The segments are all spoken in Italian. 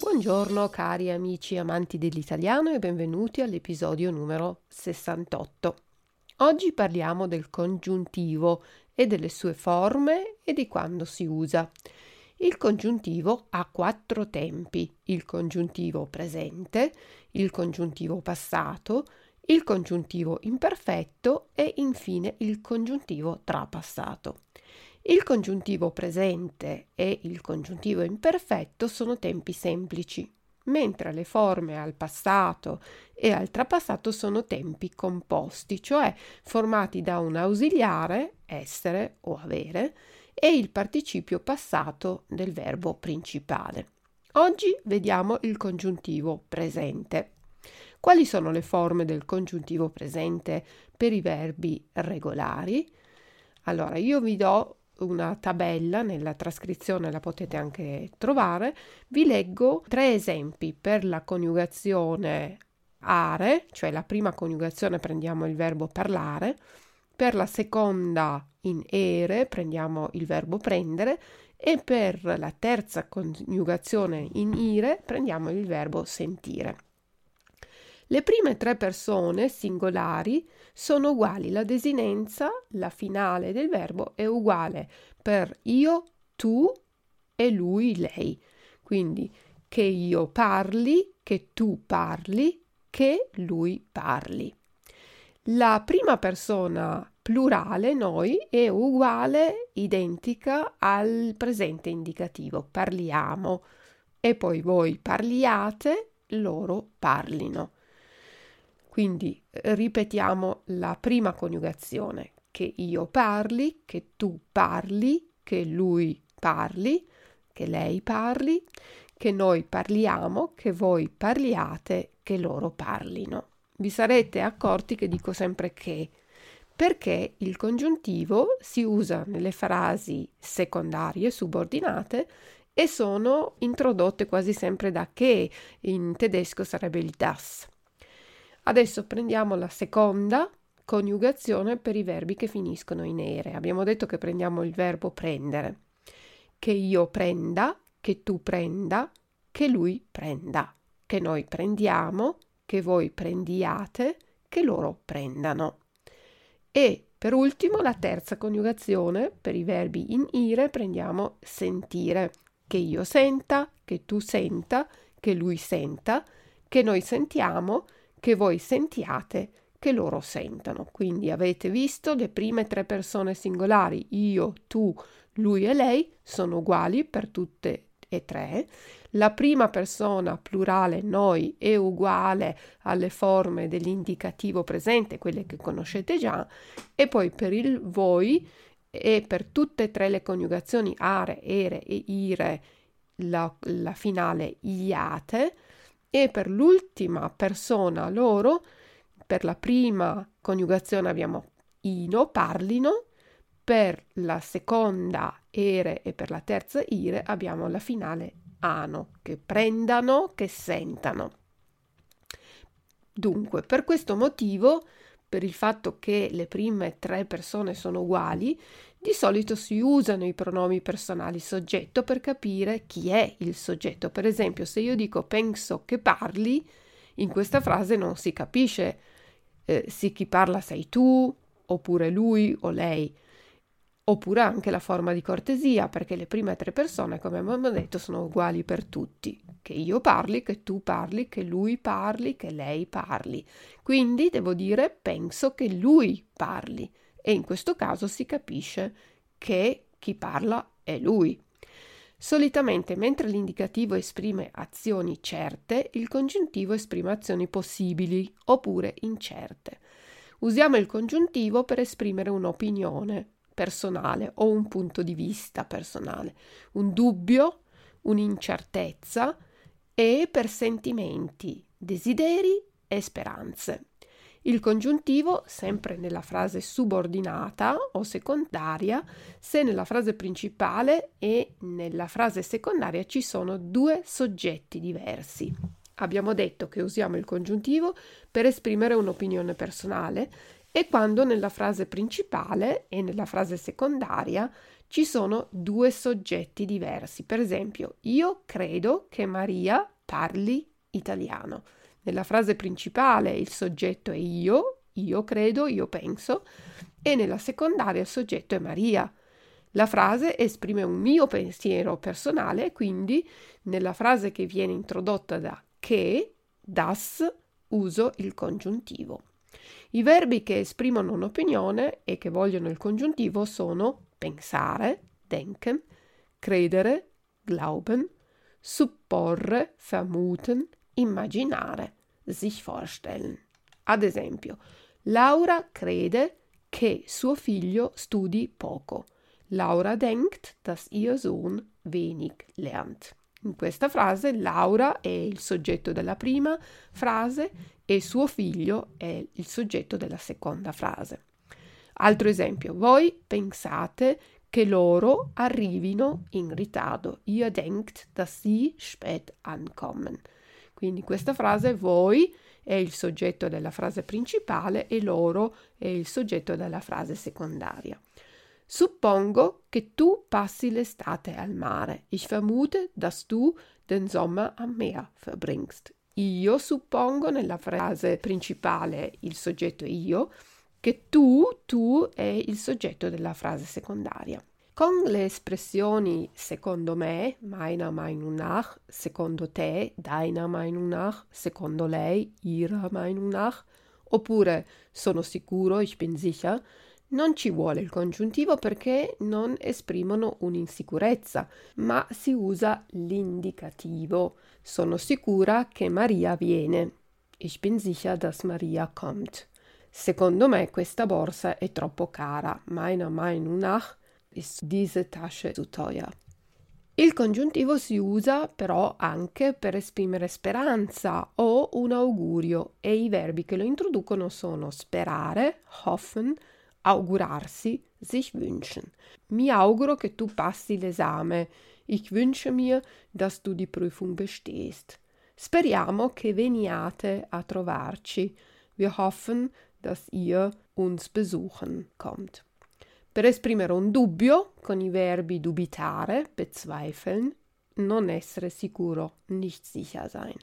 Buongiorno cari amici amanti dell'italiano e benvenuti all'episodio numero 68. Oggi parliamo del congiuntivo e delle sue forme e di quando si usa. Il congiuntivo ha quattro tempi, il congiuntivo presente, il congiuntivo passato, il congiuntivo imperfetto e infine il congiuntivo trapassato. Il congiuntivo presente e il congiuntivo imperfetto sono tempi semplici, mentre le forme al passato e al trapassato sono tempi composti, cioè formati da un ausiliare, essere o avere, e il participio passato del verbo principale. Oggi vediamo il congiuntivo presente. Quali sono le forme del congiuntivo presente per i verbi regolari? Allora, io vi do una tabella nella trascrizione, la potete anche trovare. Vi leggo tre esempi per la coniugazione are, cioè la prima coniugazione prendiamo il verbo parlare, per la seconda in ere prendiamo il verbo prendere e per la terza coniugazione in ire prendiamo il verbo sentire. Le prime tre persone singolari sono uguali, la desinenza, la finale del verbo è uguale per io, tu e lui, lei. Quindi che io parli, che tu parli, che lui parli. La prima persona plurale, noi, è uguale, identica al presente indicativo. Parliamo e poi voi parliate, loro parlino. Quindi eh, ripetiamo la prima coniugazione, che io parli, che tu parli, che lui parli, che lei parli, che noi parliamo, che voi parliate, che loro parlino. Vi sarete accorti che dico sempre che, perché il congiuntivo si usa nelle frasi secondarie subordinate e sono introdotte quasi sempre da che, in tedesco sarebbe il das. Adesso prendiamo la seconda coniugazione per i verbi che finiscono in ere. Abbiamo detto che prendiamo il verbo prendere. Che io prenda, che tu prenda, che lui prenda, che noi prendiamo, che voi prendiate, che loro prendano. E per ultimo la terza coniugazione per i verbi in ire prendiamo sentire, che io senta, che tu senta, che lui senta, che noi sentiamo, che voi sentiate che loro sentano. Quindi avete visto le prime tre persone singolari, io, tu, lui e lei, sono uguali per tutte e tre. La prima persona plurale noi è uguale alle forme dell'indicativo presente, quelle che conoscete già, e poi per il voi e per tutte e tre le coniugazioni are, ere e ire la, la finale iate e per l'ultima persona loro, per la prima coniugazione abbiamo ino, parlino, Per la seconda ere e per la terza ire abbiamo la finale ano, che prendano, che sentano. Dunque, per questo motivo, per il fatto che le prime tre persone sono uguali, di solito si usano i pronomi personali soggetto per capire chi è il soggetto. Per esempio, se io dico penso che parli, in questa frase non si capisce eh, se chi parla sei tu, oppure lui o lei, oppure anche la forma di cortesia, perché le prime tre persone, come abbiamo detto, sono uguali per tutti. Che io parli, che tu parli, che lui parli, che lei parli. Quindi devo dire penso che lui parli e in questo caso si capisce che chi parla è lui. Solitamente, mentre l'indicativo esprime azioni certe, il congiuntivo esprime azioni possibili oppure incerte. Usiamo il congiuntivo per esprimere un'opinione personale o un punto di vista personale, un dubbio, un'incertezza e per sentimenti, desideri e speranze. Il congiuntivo, sempre nella frase subordinata o secondaria, se nella frase principale e nella frase secondaria ci sono due soggetti diversi. Abbiamo detto che usiamo il congiuntivo per esprimere un'opinione personale e quando nella frase principale e nella frase secondaria ci sono due soggetti diversi. Per esempio, io credo che Maria parli italiano. Nella frase principale il soggetto è io, io credo, io penso, e nella secondaria il soggetto è Maria. La frase esprime un mio pensiero personale, quindi nella frase che viene introdotta da che, das, uso il congiuntivo. I verbi che esprimono un'opinione e che vogliono il congiuntivo sono pensare, denken, credere, glauben, supporre, vermuten, immaginare sich vorstellen. Ad esempio, Laura crede che suo figlio studi poco. Laura denkt, dass ihr Sohn wenig lernt. In questa frase Laura è il soggetto della prima frase e suo figlio è il soggetto della seconda frase. Altro esempio, voi pensate che loro arrivino in ritardo. Ihr denkt, dass sie spät ankommen. Quindi questa frase voi è il soggetto della frase principale e loro è il soggetto della frase secondaria. Suppongo che tu passi l'estate al mare. Ich vermute, dass du den Sommer am Meer verbringst. Io suppongo nella frase principale il soggetto io che tu, tu è il soggetto della frase secondaria. Con le espressioni secondo me, meiner Meinung nach, secondo te, deiner Meinung nach, secondo lei, ihrer Meinung nach, oppure sono sicuro, ich bin sicher, non ci vuole il congiuntivo perché non esprimono un'insicurezza, ma si usa l'indicativo. Sono sicura che Maria viene. Ich bin sicher, dass Maria kommt. Secondo me questa borsa è troppo cara. Meiner Meinung nach ist diese Tasche zu teuer. Il congiuntivo si usa però anche per esprimere speranza o un augurio e i verbi che lo introducono sono sperare, hoffen, augurarsi, sich wünschen. Mi auguro che tu passi l'esame. Ich wünsche mir, dass du die Prüfung bestehst. Speriamo che veniate a trovarci. Wir hoffen, dass ihr uns besuchen kommt. Per esprimere un dubbio con i verbi dubitare, bezweifeln, non essere sicuro, nicht sicher sein.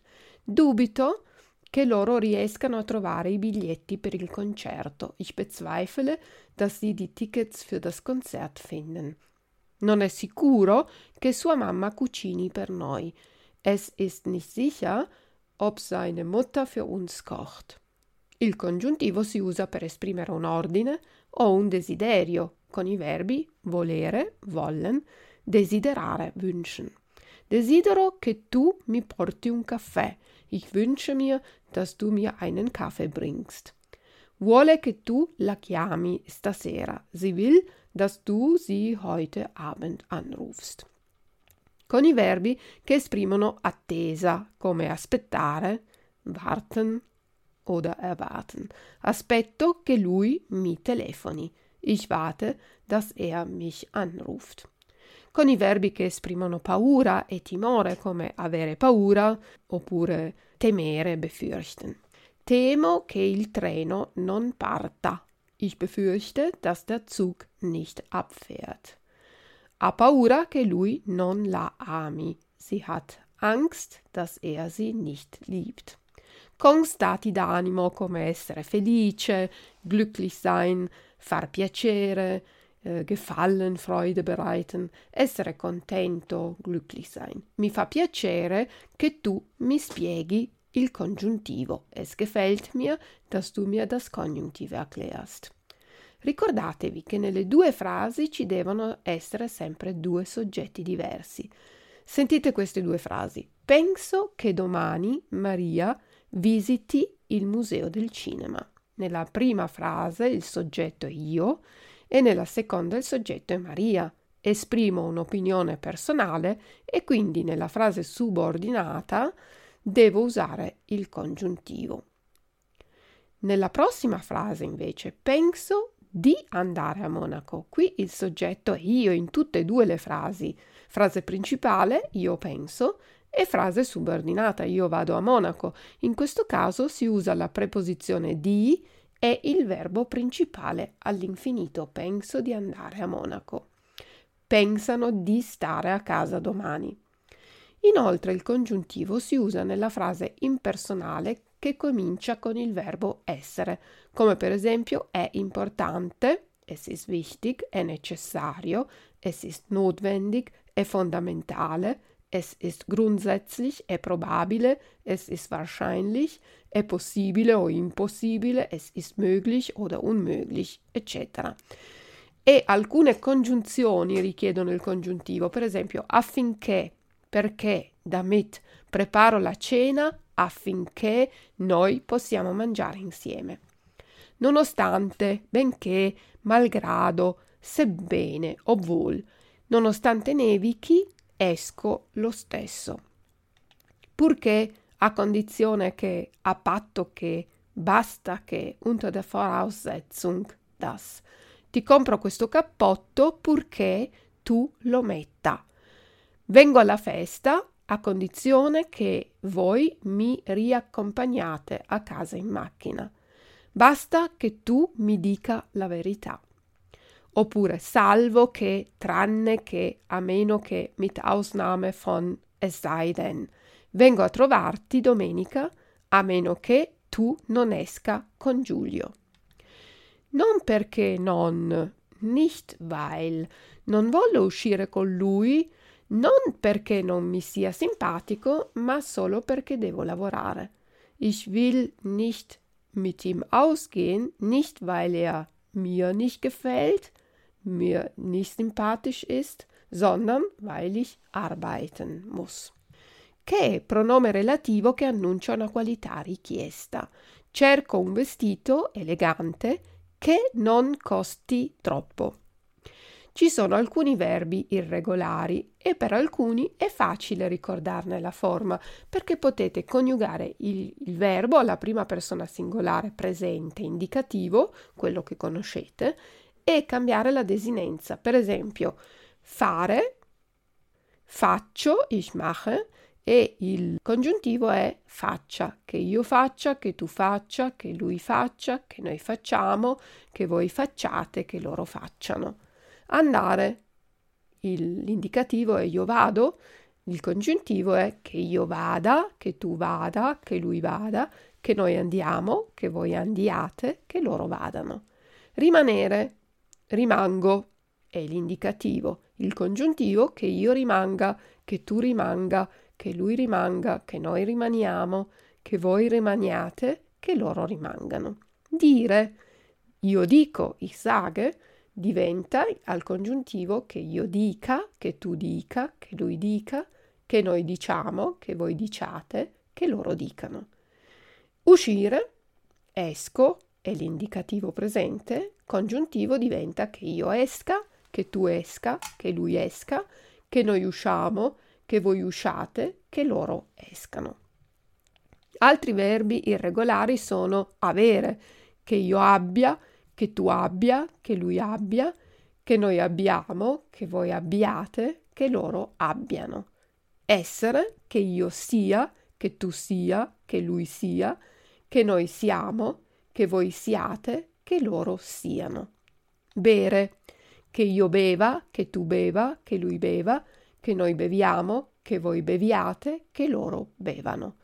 Dubito che loro riescano a trovare i biglietti per il concerto. Ich bezweifle, dass sie die Tickets für das Konzert finden. Non è sicuro che sua mamma cucini per noi. Es ist nicht sicher, ob seine Mutter für uns kocht. Il congiuntivo si usa per esprimere un ordine o un desiderio, con i verbi volere, wollen, desiderare, wünschen. Desidero che tu mi porti un caffè. Ich wünsche mir, dass du mir einen Kaffee bringst. Vuole che tu la chiami stasera. Sie will, dass du sie heute Abend anrufst. Con i verbi che esprimono attesa, come aspettare, warten oder erwarten. Aspetto che lui mi telefoni. Ich warte, dass er mich anruft. Con i verbi che esprimono paura e timore, come avere paura oppure temere, befürchten. Temo che il treno non parta. Ich befürchte, dass der Zug nicht abfährt. Ha paura che lui non la ami. Sie hat Angst, dass er sie nicht liebt. Con stati d'animo come essere felice, glücklich sein, far piacere, äh, gefallen, Freude bereiten, essere contento, glücklich sein. Mi fa piacere che tu mi spieghi il congiuntivo. Es gefällt mir, dass du mir das Konjunktiv erklärst. Ricordatevi che nelle due frasi ci devono essere sempre due soggetti diversi. Sentite queste due frasi. Penso che domani Maria visiti il museo del cinema. Nella prima frase il soggetto è io e nella seconda il soggetto è Maria. Esprimo un'opinione personale e quindi nella frase subordinata devo usare il congiuntivo. Nella prossima frase invece penso di andare a Monaco. Qui il soggetto è io in tutte e due le frasi. Frase principale, io penso, e frase subordinata, io vado a Monaco. In questo caso si usa la preposizione di e il verbo principale all'infinito. Penso di andare a Monaco. Pensano di stare a casa domani. Inoltre il congiuntivo si usa nella frase impersonale che comincia con il verbo essere, come per esempio è importante, es ist wichtig, è necessario, es ist notwendig, è fondamentale, es ist grundsätzlich, è probabile, es ist wahrscheinlich, è possibile o impossibile, es ist möglich oder unmöglich, eccetera. E alcune congiunzioni richiedono il congiuntivo, per esempio affinché, perché, damit, preparo la cena affinché noi possiamo mangiare insieme. Nonostante, benché, malgrado, sebbene, obwohl, nonostante nevichi, esco lo stesso. Purché a condizione che, a patto che, basta che, unter der Voraussetzung, das. Ti compro questo cappotto purché tu lo metta. Vengo alla festa a condizione che voi mi riaccompagnate a casa in macchina. Basta che tu mi dica la verità. Oppure salvo che, tranne che, a meno che, mit Ausnahme von es sei denn. Vengo a trovarti domenica, a meno che tu non esca con Giulio. Non perché non, nicht weil, non voglio uscire con lui, non perché non mi sia simpatico, ma solo perché devo lavorare. Ich will nicht mit ihm ausgehen, nicht weil er mir nicht gefällt, mir nicht sympathisch ist, sondern weil ich arbeiten muss. Che è pronome relativo che annuncia una qualità richiesta. Cerco un vestito elegante che non costi troppo. Ci sono alcuni verbi irregolari e per alcuni è facile ricordarne la forma perché potete coniugare il, il, verbo alla prima persona singolare presente indicativo, quello che conoscete, e cambiare la desinenza. Per esempio, fare, faccio, ich mache, e il congiuntivo è faccia, che io faccia, che tu faccia, che lui faccia, che noi facciamo, che voi facciate, che loro facciano andare. Il, l'indicativo è io vado, il congiuntivo è che io vada, che tu vada, che lui vada, che noi andiamo, che voi andiate, che loro vadano. Rimanere, rimango, è l'indicativo, il congiuntivo che io rimanga, che tu rimanga, che lui rimanga, che noi rimaniamo, che voi rimaniate, che loro rimangano. Dire, io dico, ich sage, diventa al congiuntivo che io dica, che tu dica, che lui dica, che noi diciamo, che voi diciate, che loro dicano. Uscire, esco, è l'indicativo presente, congiuntivo diventa che io esca, che tu esca, che lui esca, che noi usciamo, che voi usciate, che loro escano. Altri verbi irregolari sono avere, che io abbia, che tu abbia, che lui abbia, che noi abbiamo, che voi abbiate, che loro abbiano. Essere, che io sia, che tu sia, che lui sia, che noi siamo, che voi siate, che loro siano. Bere, che io beva, che tu beva, che lui beva, che noi beviamo, che voi beviate, che loro bevano.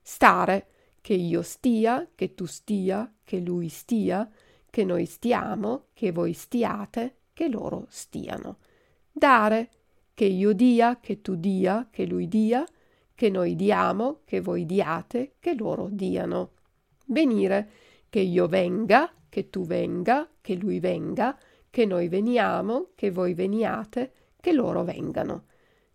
Stare, che io stia, che tu stia, che lui stia, che noi stiamo, che voi stiate, che loro stiano. Dare, che io dia, che tu dia, che lui dia, che noi diamo, che voi diate, che loro diano. Venire, che io venga, che tu venga, che lui venga, che noi veniamo, che voi veniate, che loro vengano.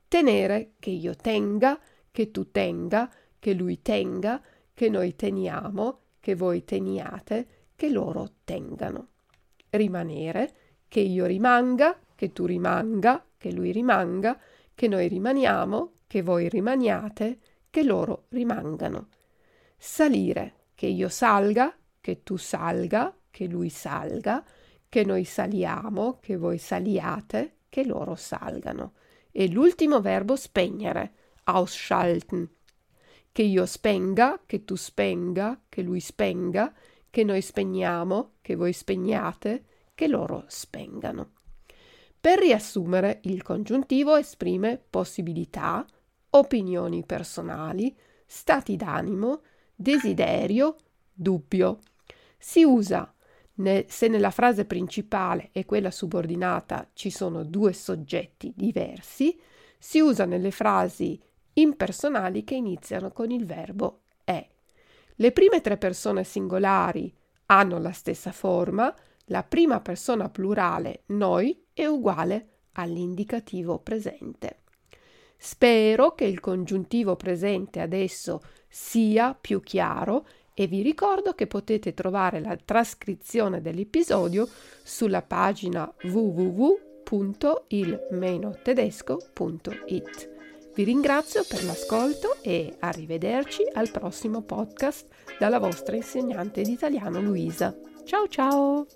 Tenere, che io tenga, che tu tenga, che lui tenga, che noi teniamo, che voi teniate, che loro tengano. Rimanere, che io rimanga, che tu rimanga, che lui rimanga, che noi rimaniamo, che voi rimaniate, che loro rimangano. Salire, che io salga, che tu salga, che lui salga, che noi saliamo, che voi saliate, che loro salgano. E l'ultimo verbo spegnere, ausschalten. Che io spenga, che tu spenga, che lui spenga, che noi spegniamo, che voi spegniate, che loro spengano. Per riassumere, il congiuntivo esprime possibilità, opinioni personali, stati d'animo, desiderio, dubbio. Si usa ne, se nella frase principale e quella subordinata ci sono due soggetti diversi, si usa nelle frasi impersonali che iniziano con il verbo è. Le prime tre persone singolari hanno la stessa forma, la prima persona plurale noi è uguale all'indicativo presente. Spero che il congiuntivo presente adesso sia più chiaro e vi ricordo che potete trovare la trascrizione dell'episodio sulla pagina www.il-tedesco.it. Vi ringrazio per l'ascolto e arrivederci al prossimo podcast dalla vostra insegnante di italiano Luisa. Ciao ciao!